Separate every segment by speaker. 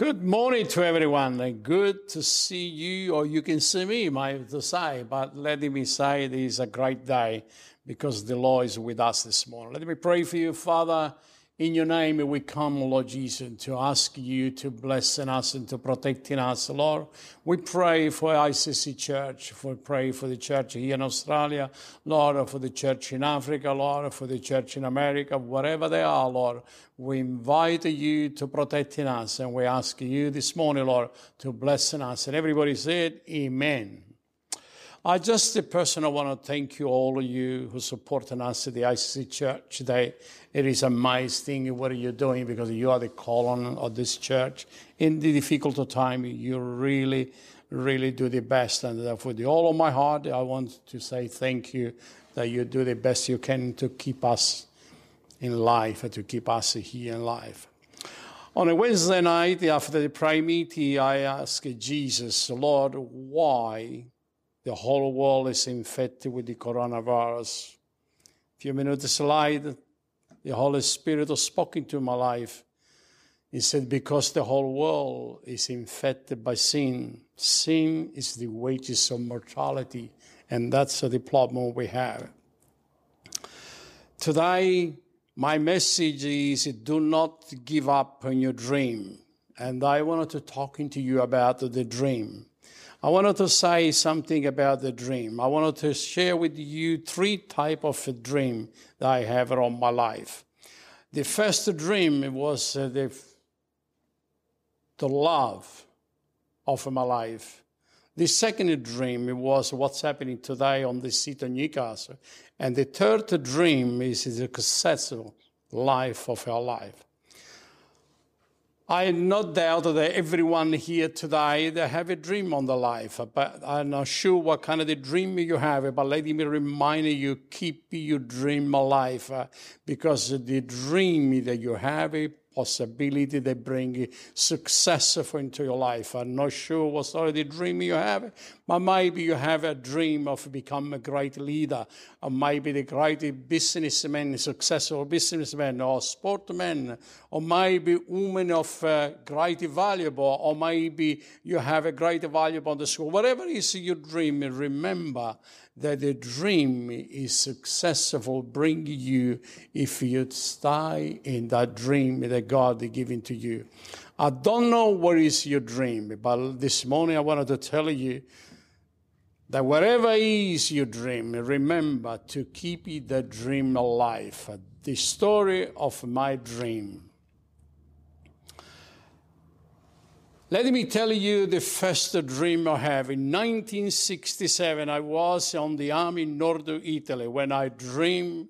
Speaker 1: Good morning to everyone. and Good to see you, or you can see me, have to say. But let me say it is a great day because the Lord is with us this morning. Let me pray for you, Father. In your name, we come, Lord Jesus, to ask you to bless us and to protect us, Lord. We pray for ICC Church, we pray for the church here in Australia, Lord, for the church in Africa, Lord, for the church in America, wherever they are, Lord. We invite you to protect us, and we ask you this morning, Lord, to bless us. And everybody said, Amen. I just a person I want to thank you all of you who support us at the ICC Church today. It is amazing what you're doing because you are the column of this church. In the difficult time, you really, really do the best. And uh, for the all of my heart, I want to say thank you that you do the best you can to keep us in life to keep us here in life. On a Wednesday night after the prayer meeting, I asked Jesus, Lord, why the whole world is infected with the coronavirus. A few minutes later, the Holy Spirit was speaking to my life. He said, Because the whole world is infected by sin, sin is the wages of mortality, and that's the problem we have. Today, my message is do not give up on your dream. And I wanted to talk to you about the dream. I wanted to say something about the dream. I wanted to share with you three type of a dream that I have around my life. The first dream was uh, the, the love of my life. The second dream was what's happening today on the seat of Newcastle. And the third dream is the successful life of our life. I no doubt that everyone here today they have a dream on their life, but I'm not sure what kind of the dream you have. But let me remind you, keep your dream alive, uh, because the dream that you have a possibility that bring success into your life. I'm not sure what sort of the dream you have, but maybe you have a dream of becoming a great leader, or maybe the great businessman, successful businessman, or sportsman, or maybe woman of uh, great valuable, or maybe you have a great valuable in the school. Whatever is your dream, remember that the dream is successful, bring you if you stay in that dream that God is giving to you. I don't know what is your dream, but this morning I wanted to tell you that whatever is your dream, remember to keep the dream alive. The story of my dream. Let me tell you the first dream I have. In 1967, I was on the army in northern Italy when I dreamed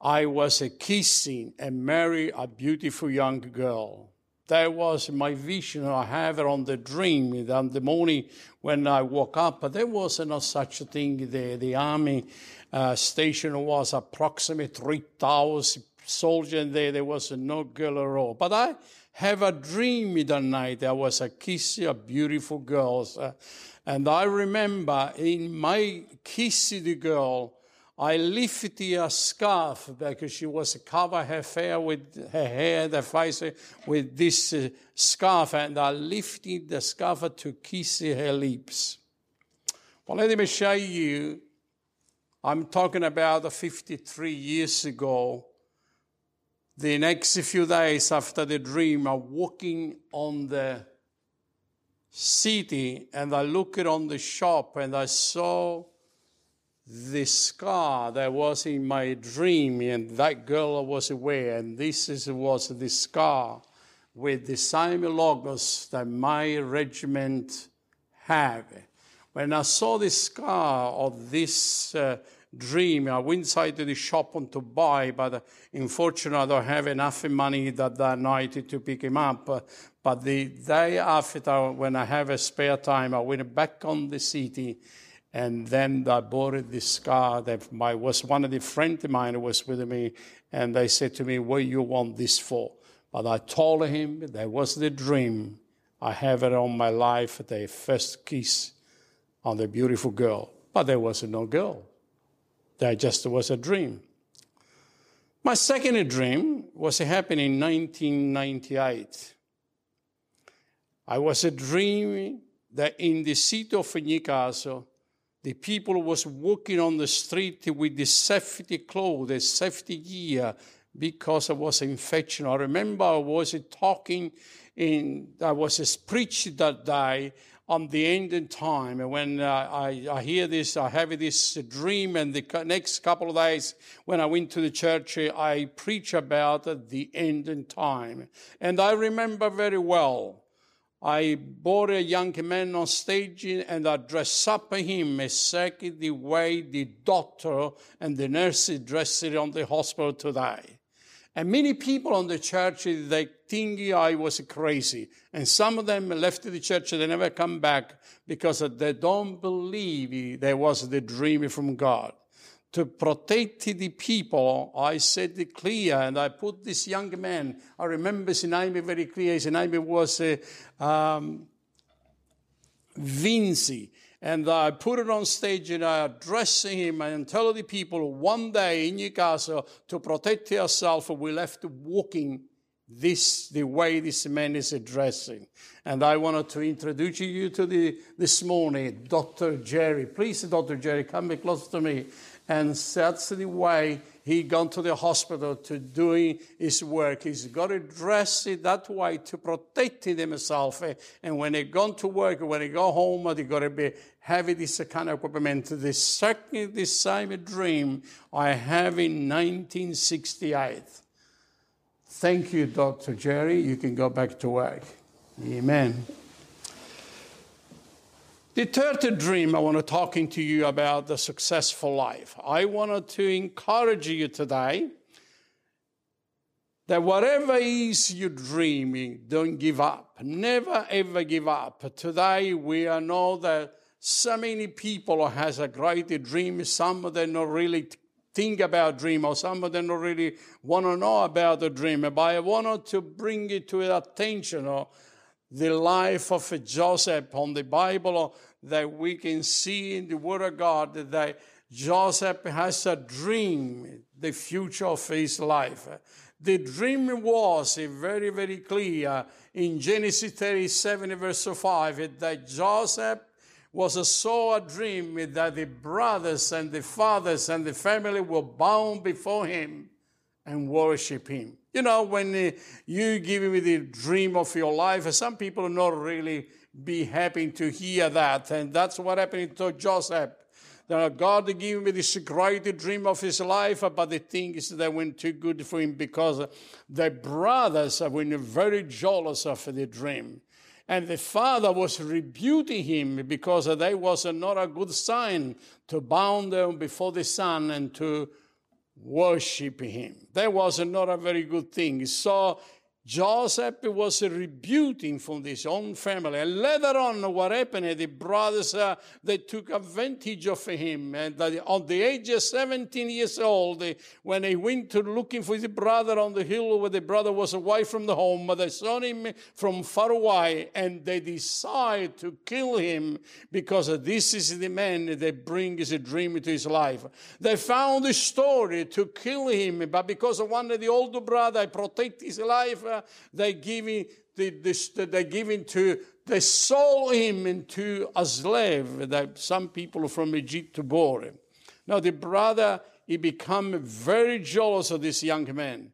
Speaker 1: I was kissing and marry a beautiful young girl. That was my vision. I have it on the dream. On the morning when I woke up, but there was no such a thing there. The army uh, station was approximately 3,000 soldiers there. There was no girl at all. But I have a dream that night. There was a kiss of beautiful girls. Uh, and I remember in my kiss the girl, I lifted a scarf because she was cover her hair with her hair, the face with this uh, scarf, and I lifted the scarf to kiss her lips. Well, let me show you. I'm talking about 53 years ago the next few days after the dream, I'm walking on the city and I looked on the shop and I saw the scar that was in my dream and that girl was aware and this is, was the scar with the same logos that my regiment have. When I saw the scar of this uh, dream. I went inside to the shop to buy, but unfortunately, I don't have enough money that, that night to pick him up. But the day after, when I have a spare time, I went back on the city and then I bought this car that my, was one of the friends of mine was with me, and they said to me, what you want this for? But I told him that was the dream. I have it on my life, the first kiss on the beautiful girl. But there was no girl. That just was a dream. My second dream was happening in 1998. I was a dream that in the city of Newcastle, the people was walking on the street with the safety clothes, the safety gear, because there was infection. I remember I was talking in, I was preached that day on the end of time. And when uh, I, I hear this, I have this dream, and the next couple of days when I went to the church, I preach about the end of time. And I remember very well I brought a young man on stage and I dressed up him exactly the way the doctor and the nurses dressed it on the hospital today. And many people on the church, they think I was crazy. And some of them left the church, they never come back because they don't believe there was the dream from God to protect the people, I said it clear, and I put this young man, I remember his name very clear, his name was uh, um, Vinci. And I put it on stage and I addressed him and tell the people one day in Newcastle to protect yourself, we left walking this the way this man is addressing. And I wanted to introduce you to the this morning, Dr. Jerry. Please, Dr. Jerry, come close to me and that's the way he gone to the hospital to doing his work. He's got to dress it that way to protect himself. And when he gone to work, when he go home, he got to be having this kind of equipment. The second, the same dream I have in 1968. Thank you, Dr. Jerry. You can go back to work. Amen. The third dream I want to talking to you about the successful life. I wanted to encourage you today that whatever is you dreaming, don't give up. Never ever give up. Today we know that so many people has a great dream. Some of them not really think about dream, or some of them don't really want to know about the dream. But I wanted to bring it to attention or the life of Joseph on the Bible that we can see in the Word of God that Joseph has a dream, the future of his life. The dream was very, very clear in Genesis 37, verse 5, that Joseph was saw a dream that the brothers and the fathers and the family were bound before him and worship him. You know, when uh, you give me the dream of your life, uh, some people not really be happy to hear that. And that's what happened to Joseph. That God gave me this great dream of his life, uh, but the thing is that went too good for him because uh, the brothers were very jealous of the dream. And the father was rebuking him because that was not a good sign to bound them before the son and to worship him. That was not a very good thing. So Joseph was rebuking from his own family. And later on, what happened, the brothers, uh, they took advantage of him. And on the age of 17 years old, when he went to looking for his brother on the hill where the brother was away from the home, they saw him from far away and they decided to kill him because this is the man that brings a dream into his life. They found a story to kill him, but because one of the older brother protect his life, they give him, they, they give him to, they sold him into a slave that some people from Egypt to bore him. Now the brother, he become very jealous of this young man.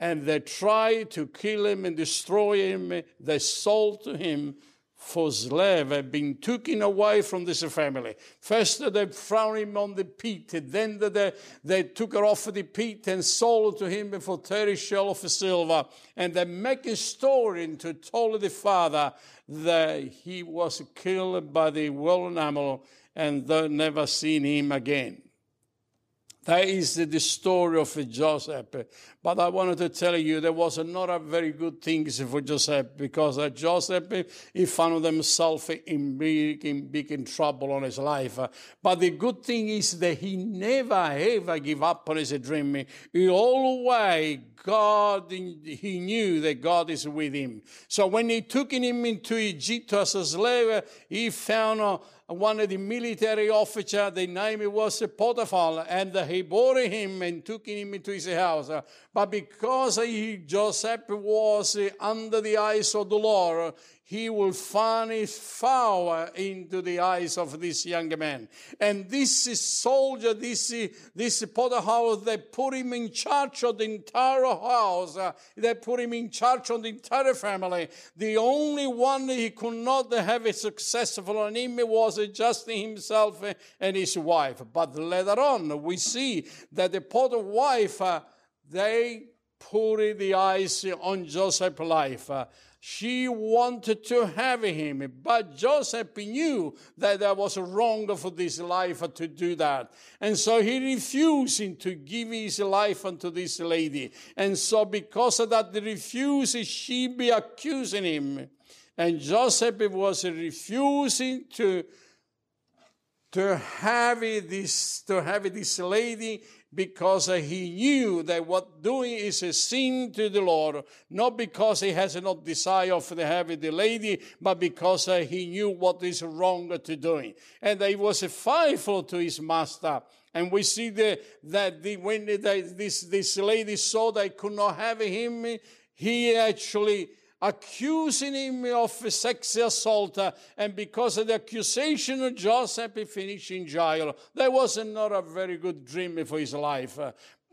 Speaker 1: And they tried to kill him and destroy him. They sold to him for slave had been taken away from this family. First they thrown him on the pit, then they, they took her off the pit and sold to him for 30 shell of silver. And they make a story to tell the father that he was killed by the wild animal and they never seen him again. That is the story of Joseph. But I wanted to tell you there was not a very good things for Joseph because uh, Joseph he found himself in big, in big in trouble on his life. But the good thing is that he never ever give up on his dream. He always God, he knew that God is with him. So when he took him into Egypt as a slave, he found uh, one of the military officer, the name was Potiphar, and he bore him and took him into his house. But because he, Joseph was under the eyes of the Lord, he will his power into the eyes of this young man. And this soldier, this, this Potiphar, they put him in charge of the entire house. They put him in charge of the entire family. The only one he could not have a successful him was just himself and his wife. But later on, we see that the Potiphar's wife, they put the eyes on Joseph's life. She wanted to have him, but Joseph knew that there was wrong for this life to do that. And so he refused to give his life unto this lady. And so because of that refusal, she be accusing him. And Joseph was refusing to to have this to have this lady because he knew that what doing is a sin to the Lord, not because he has no desire for the have the lady, but because uh, he knew what is wrong to doing. And he was faithful to his master. And we see the, that the, when the, this, this lady saw they could not have him, he actually accusing him of sexual assault, uh, and because of the accusation of Joseph, he finished in jail. That was not a very good dream for his life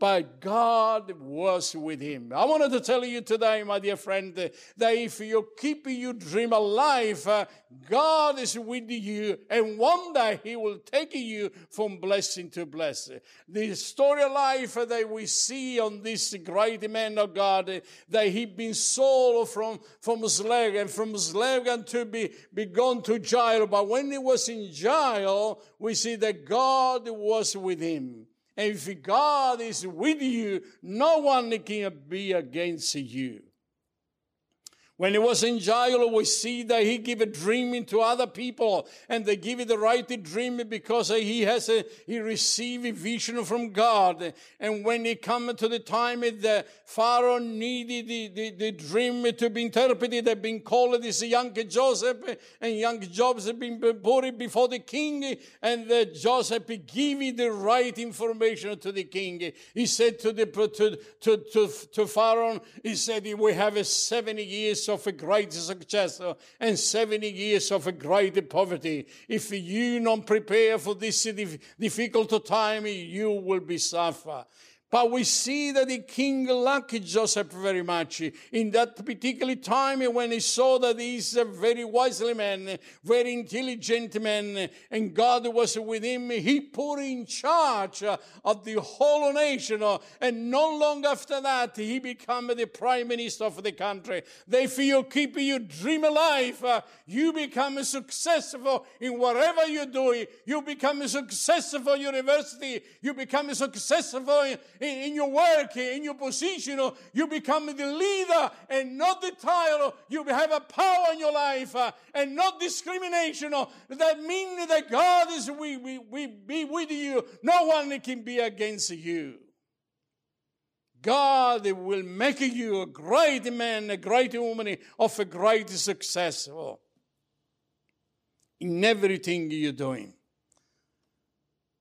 Speaker 1: but God was with him. I wanted to tell you today, my dear friend, that if you keep your dream alive, uh, God is with you, and one day He will take you from blessing to blessing. The story of life that we see on this great man of God, that he been sold from, from slave and from slave and to be, be gone to jail. But when he was in jail, we see that God was with him. If God is with you, no one can be against you. When he was in jail, we see that he give a dream to other people, and they give it the right dream because he has a, he received a vision from God. And when it come to the time that Pharaoh needed the, the, the dream to be interpreted, they've been called this young Joseph, and young Joseph been put before the king, and Joseph gave the right information to the king. He said to the to to to, to Pharaoh, he said, "We have a seventy years." Of a great success uh, and 70 years of a great poverty. If you not prepare for this difficult time, you will be suffer. But we see that the king liked Joseph very much. In that particular time when he saw that he's a very wisely man, very intelligent man, and God was with him, he put in charge of the whole nation. And not long after that, he became the prime minister of the country. Therefore, you keep your dream alive. You become successful in whatever you do. You become successful in university. You become successful in your work, in your position, you become the leader and not the title. You have a power in your life uh, and not discrimination. That means that God is we, we, we be with you. No one can be against you. God will make you a great man, a great woman of a great success in everything you're doing.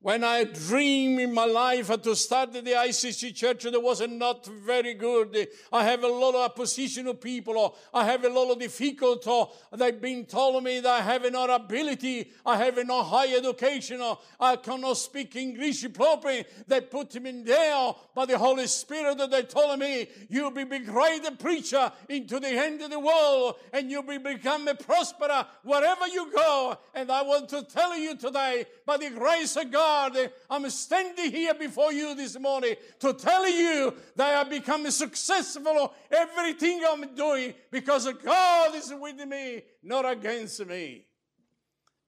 Speaker 1: When I dream in my life to start the ICC church, that was not very good. I have a lot of opposition of people. or I have a lot of difficulty. Uh, they've been telling me that I have no ability. I have no high education. or I cannot speak English properly. They put me in there by the Holy Spirit. They told me, you'll be a great preacher into the end of the world and you'll be become a prosperer wherever you go. And I want to tell you today, by the grace of God, God, I'm standing here before you this morning to tell you that I become successful everything I'm doing because God is with me, not against me.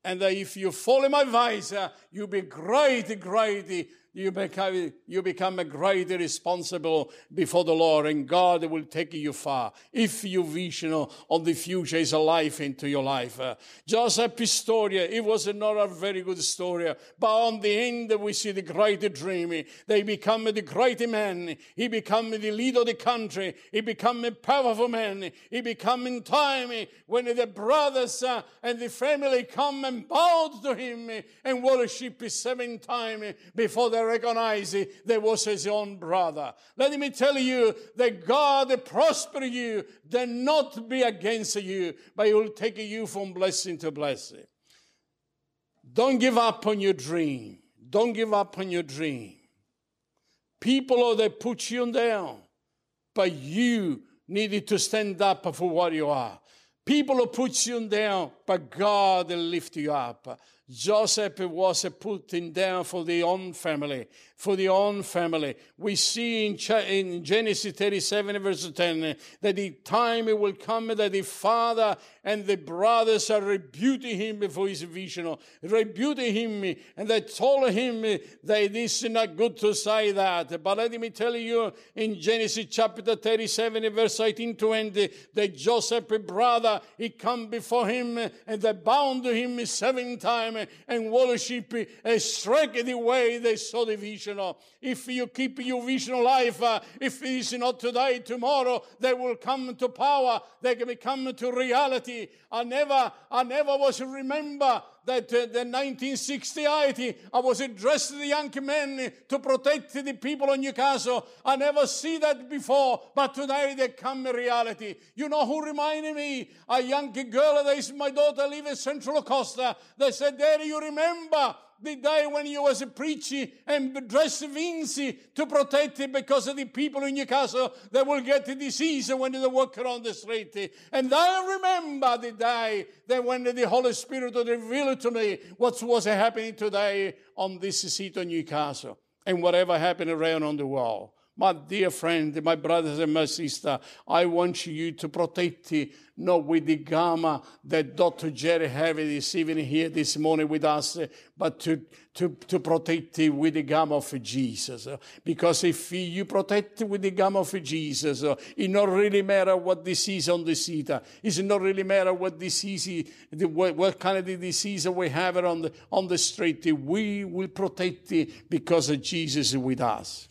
Speaker 1: And if you follow my advice, uh, you'll be great, great you become, you become a great responsible before the Lord and God will take you far. If your vision of the future is alive into your life. Uh, Joseph's story, it was not a very good story, but on the end we see the great dream. They become the great man. He become the leader of the country. He become a powerful man. He become in time when the brothers uh, and the family come and bow to him and worship seven times before they recognize there was his own brother. Let me tell you that God prosper you, then not be against you, but he will take you from blessing to blessing. Don't give up on your dream. Don't give up on your dream. People are they put you down, but you needed to stand up for what you are. People will put you down, but God will lift you up. Joseph was put in down for the own family, for the own family. We see in, in Genesis 37 verse 10 that the time it will come that the father and the brothers are rebuking him for his vision, rebuking him, and they told him that it is not good to say that. But let me tell you in Genesis chapter 37 verse 18 to 20 that Joseph brother, he come before him and they bound him seven times time and worship uh, strike the way they saw the vision. If you keep your vision alive, uh, if it is not today, tomorrow, they will come to power. They can become to reality. I never, I never was remember that uh, the 1968 I was addressed to the young men to protect the people of Newcastle. I never see that before, but today they come reality. You know who reminded me? A young girl, that is my daughter, live in Central Costa. They said, Daddy, you remember the day when you was a preacher and dressed Vinci to protect it because of the people in Newcastle that will get the disease when they walk around the street. And I remember the day that when the Holy Spirit revealed to me what was happening today on this seat of Newcastle and whatever happened around on the world. My dear friend, my brothers and my sister, I want you to protect not with the gamma that Dr. Jerry have this evening here this morning with us, but to, to, to protect it with the gamma of Jesus. Because if you protect it with the gamma of Jesus, it not really matter what disease on the seat. It's not really matter what disease, what, kind of disease we have on the, on the street. We will protect because Jesus with us.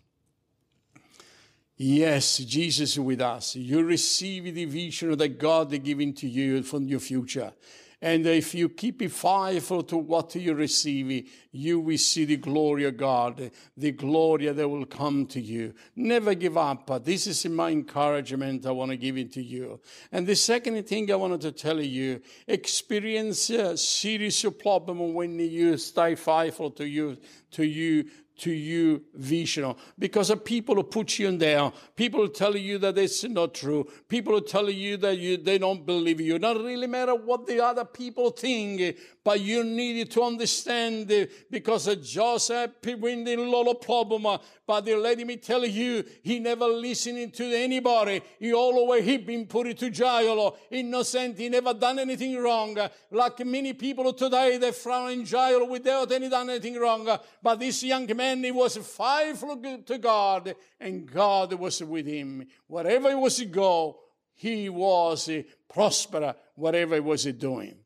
Speaker 1: Yes, Jesus is with us. You receive the vision that God is giving to you from your future. And if you keep it faithful to what you receive, you will see the glory of God, the glory that will come to you. Never give up. This is my encouragement I want to give it to you. And the second thing I wanted to tell you, experience a serious problem when you stay faithful to you, to you, to you vision because of people who put you down. People tell you that it's not true. People who tell you that you, they don't believe you. It doesn't really matter what the other people think, but you needed to understand it because Joseph went in a lot of problem. But let me tell you, he never listened to anybody. He always he been put into jail, innocent. He never done anything wrong. Like many people today, they thrown in jail without any done anything wrong. But this young man, he was faithful to God, and God was with him. Wherever he was to go, he was prosper. Whatever he was doing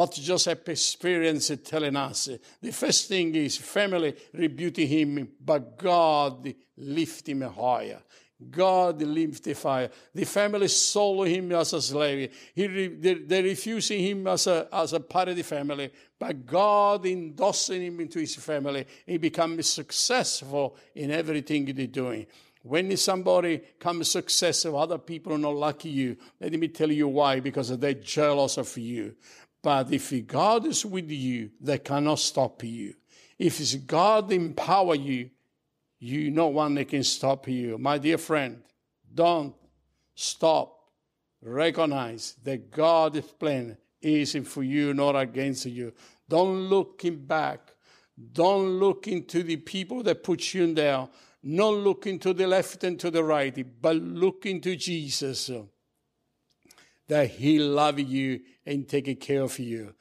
Speaker 1: what Joseph experienced telling us. The first thing is family rebuking him, but God lift him higher. God lifted fire. The family sold him as a slave. He, they, they refusing him as a, as a part of the family. But God endorsing him into his family. He becomes successful in everything he's doing. When somebody comes successful, other people are not like you. Let me tell you why. Because they're jealous of you. But if God is with you, they cannot stop you. If God empower you, you no one can stop you. My dear friend, don't stop. Recognize that God's plan is for you, not against you. Don't look back. Don't look into the people that put you in there. Not look into the left and to the right, but look into Jesus that He love you and take care of you.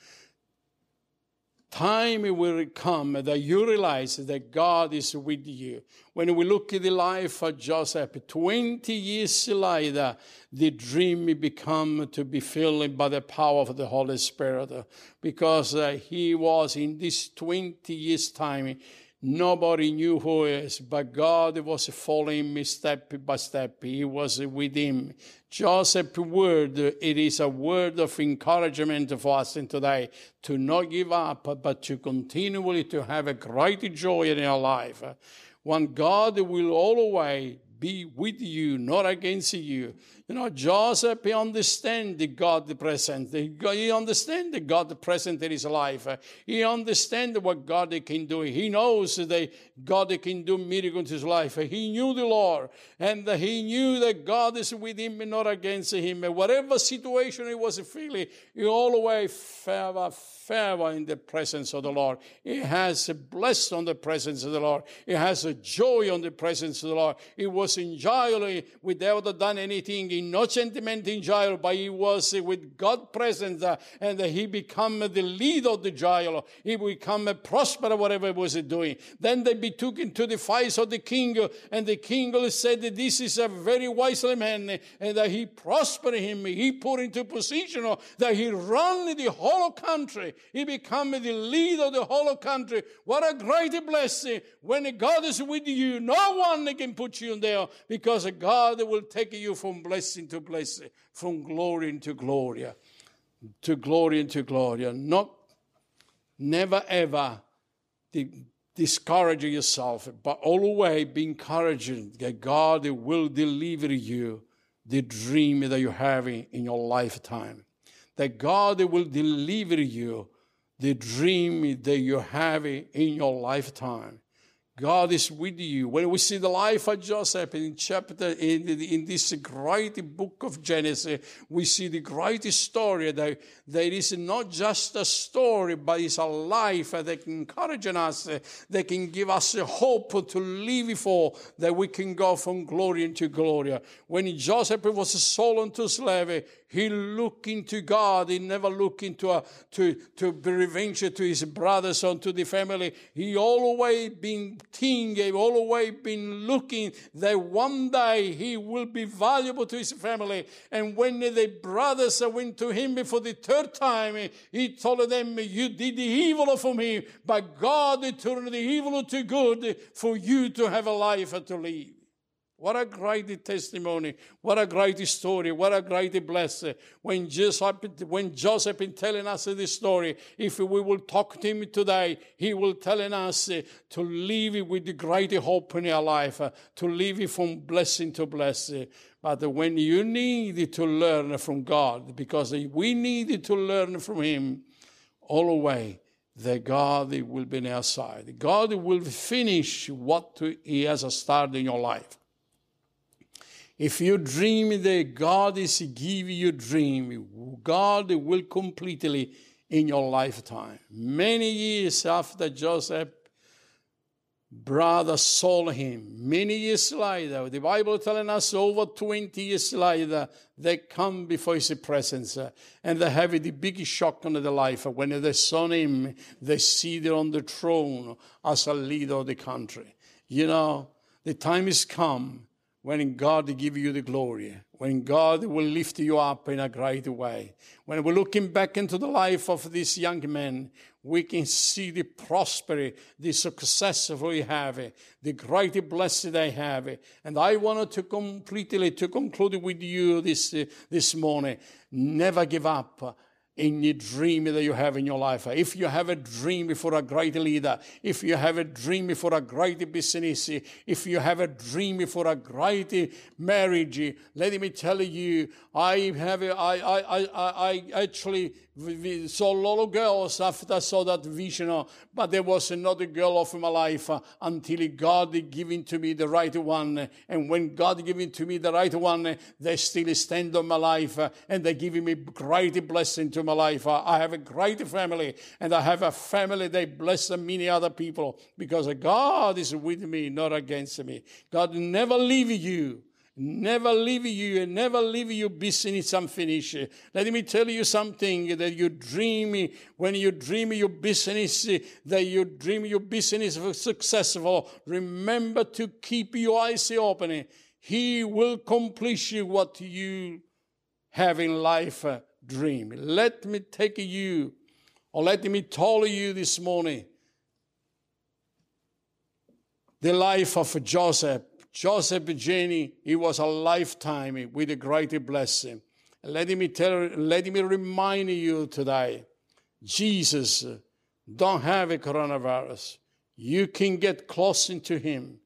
Speaker 1: time will come that you realize that God is with you. When we look at the life of Joseph, 20 years later, the dream become to be filled by the power of the Holy Spirit because uh, he was in this 20 years time Nobody knew who he is, but God was following me step by step. He was with him. Joseph's word, it is a word of encouragement for us in today to not give up, but to continually to have a great joy in our life. When God will always be with you, not against you. You know, Joseph, he understands the God present. He understands the God present in his life. He understands what God can do. He knows that God can do miracles in his life. He knew the Lord, and he knew that God is with him and not against him. Whatever situation he was feeling, he always felt favor in the presence of the Lord. He has a blessed on the presence of the Lord. He has a joy on the presence of the Lord. He was enjoyable eh, without done anything, in no sentiment enjoyable, but he was eh, with God present, uh, eh, and he become the leader of the jail. He become a prosper whatever he was doing. Then they be taken to the face of the king, and the king said that this is a very wise man, and that he prospered him. He put into position that he run the whole country. He become the leader of the whole country. What a great blessing. When God is with you, no one can put you in there because God will take you from blessing to blessing, from glory into glory, to glory into glory. Not, never ever discourage yourself, but always be encouraging that God will deliver you the dream that you're having in your lifetime that God will deliver you the dream that you have in your lifetime. God is with you. When we see the life of Joseph in chapter in, in this great book of Genesis, we see the great story that there is not just a story, but it's a life that can encourage us, that can give us hope to live for, that we can go from glory into glory. When Joseph was sold into slavery, he looked into God. He never looked into a, to, to revenge to his brothers or to the family. He always been thinking, always been looking that one day he will be valuable to his family. And when the brothers went to him for the third time, he told them, you did the evil for me, but God turned the evil to good for you to have a life to live. What a great testimony. What a great story. What a great blessing. When Joseph, when Joseph is telling us this story, if we will talk to him today, he will telling us to live with the great hope in our life, to live from blessing to blessing. But when you need to learn from God, because we need to learn from him all the way, that God will be on our side. God will finish what He has started in your life. If you dream that God is giving you dream, God will completely in your lifetime. Many years after Joseph brother sold him, many years later, the Bible telling us over 20 years later, they come before his presence uh, and they have the big shock on their life. When they saw him, they see him on the throne as a leader of the country. You know, the time is come when God give you the glory, when God will lift you up in a great way. When we're looking back into the life of this young man, we can see the prosperity, the success we have, the great blessing they have. And I wanted to completely to conclude with you this, this morning. Never give up any dream that you have in your life. If you have a dream for a great leader, if you have a dream for a great business, if you have a dream for a great marriage, let me tell you, I have, I, I, I, I actually saw a lot of girls after I saw that vision, but there was another girl of my life until God giving to me the right one. And when God giving to me the right one, they still stand on my life and they're giving me great blessing to my life. I have a great family and I have a family that bless many other people because God is with me, not against me. God never leave you never leave you and never leave your business unfinished. Let me tell you something that you dream, when you dream your business, that you dream your business successful, remember to keep your eyes open. He will accomplish what you have in life dream. Let me take you, or let me tell you this morning, the life of Joseph Joseph Jenny, it was a lifetime with a great blessing. Let me tell, let me remind you today, Jesus don't have a coronavirus. You can get close into him.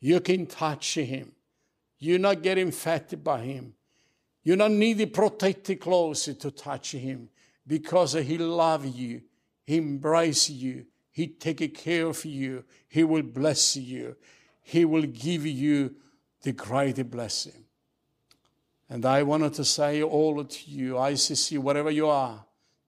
Speaker 1: You can touch him. You're not getting infected by him. You don't need to protect close to touch him because he love you. He embrace you. He take care of you. He will bless you. He will give you the great blessing. And I wanted to say all to you, ICC, wherever you are,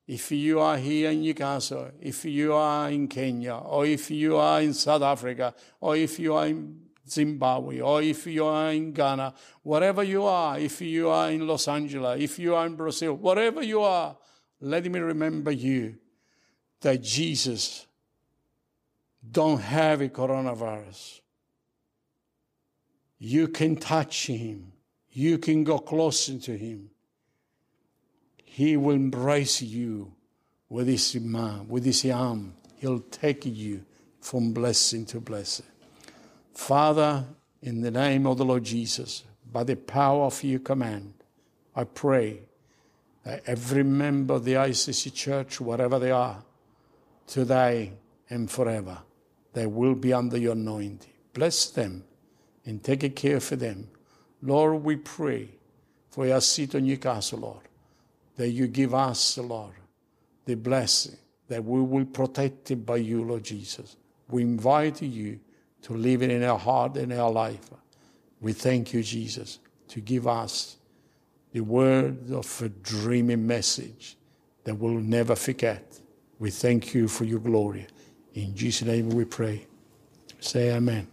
Speaker 1: if you are here in Newcastle, if you are in Kenya, or if you are in South Africa, or if you are in Zimbabwe, or if you are in Ghana, wherever you are, if you are in Los Angeles, if you are in Brazil, wherever you are, let me remember you that Jesus don't have a coronavirus. You can touch him. You can go closer to him. He will embrace you with his arm, with his arm. He'll take you from blessing to blessing. Father, in the name of the Lord Jesus, by the power of your command, I pray that every member of the ICC church, wherever they are, today and forever, they will be under your anointing. Bless them and take care for them. Lord, we pray for your seat on Newcastle, Lord, that you give us, Lord, the blessing that we will protect it by you, Lord Jesus. We invite you to live it in our heart and our life. We thank you, Jesus, to give us the word of a dreaming message that we'll never forget. We thank you for your glory. In Jesus' name we pray. Say amen.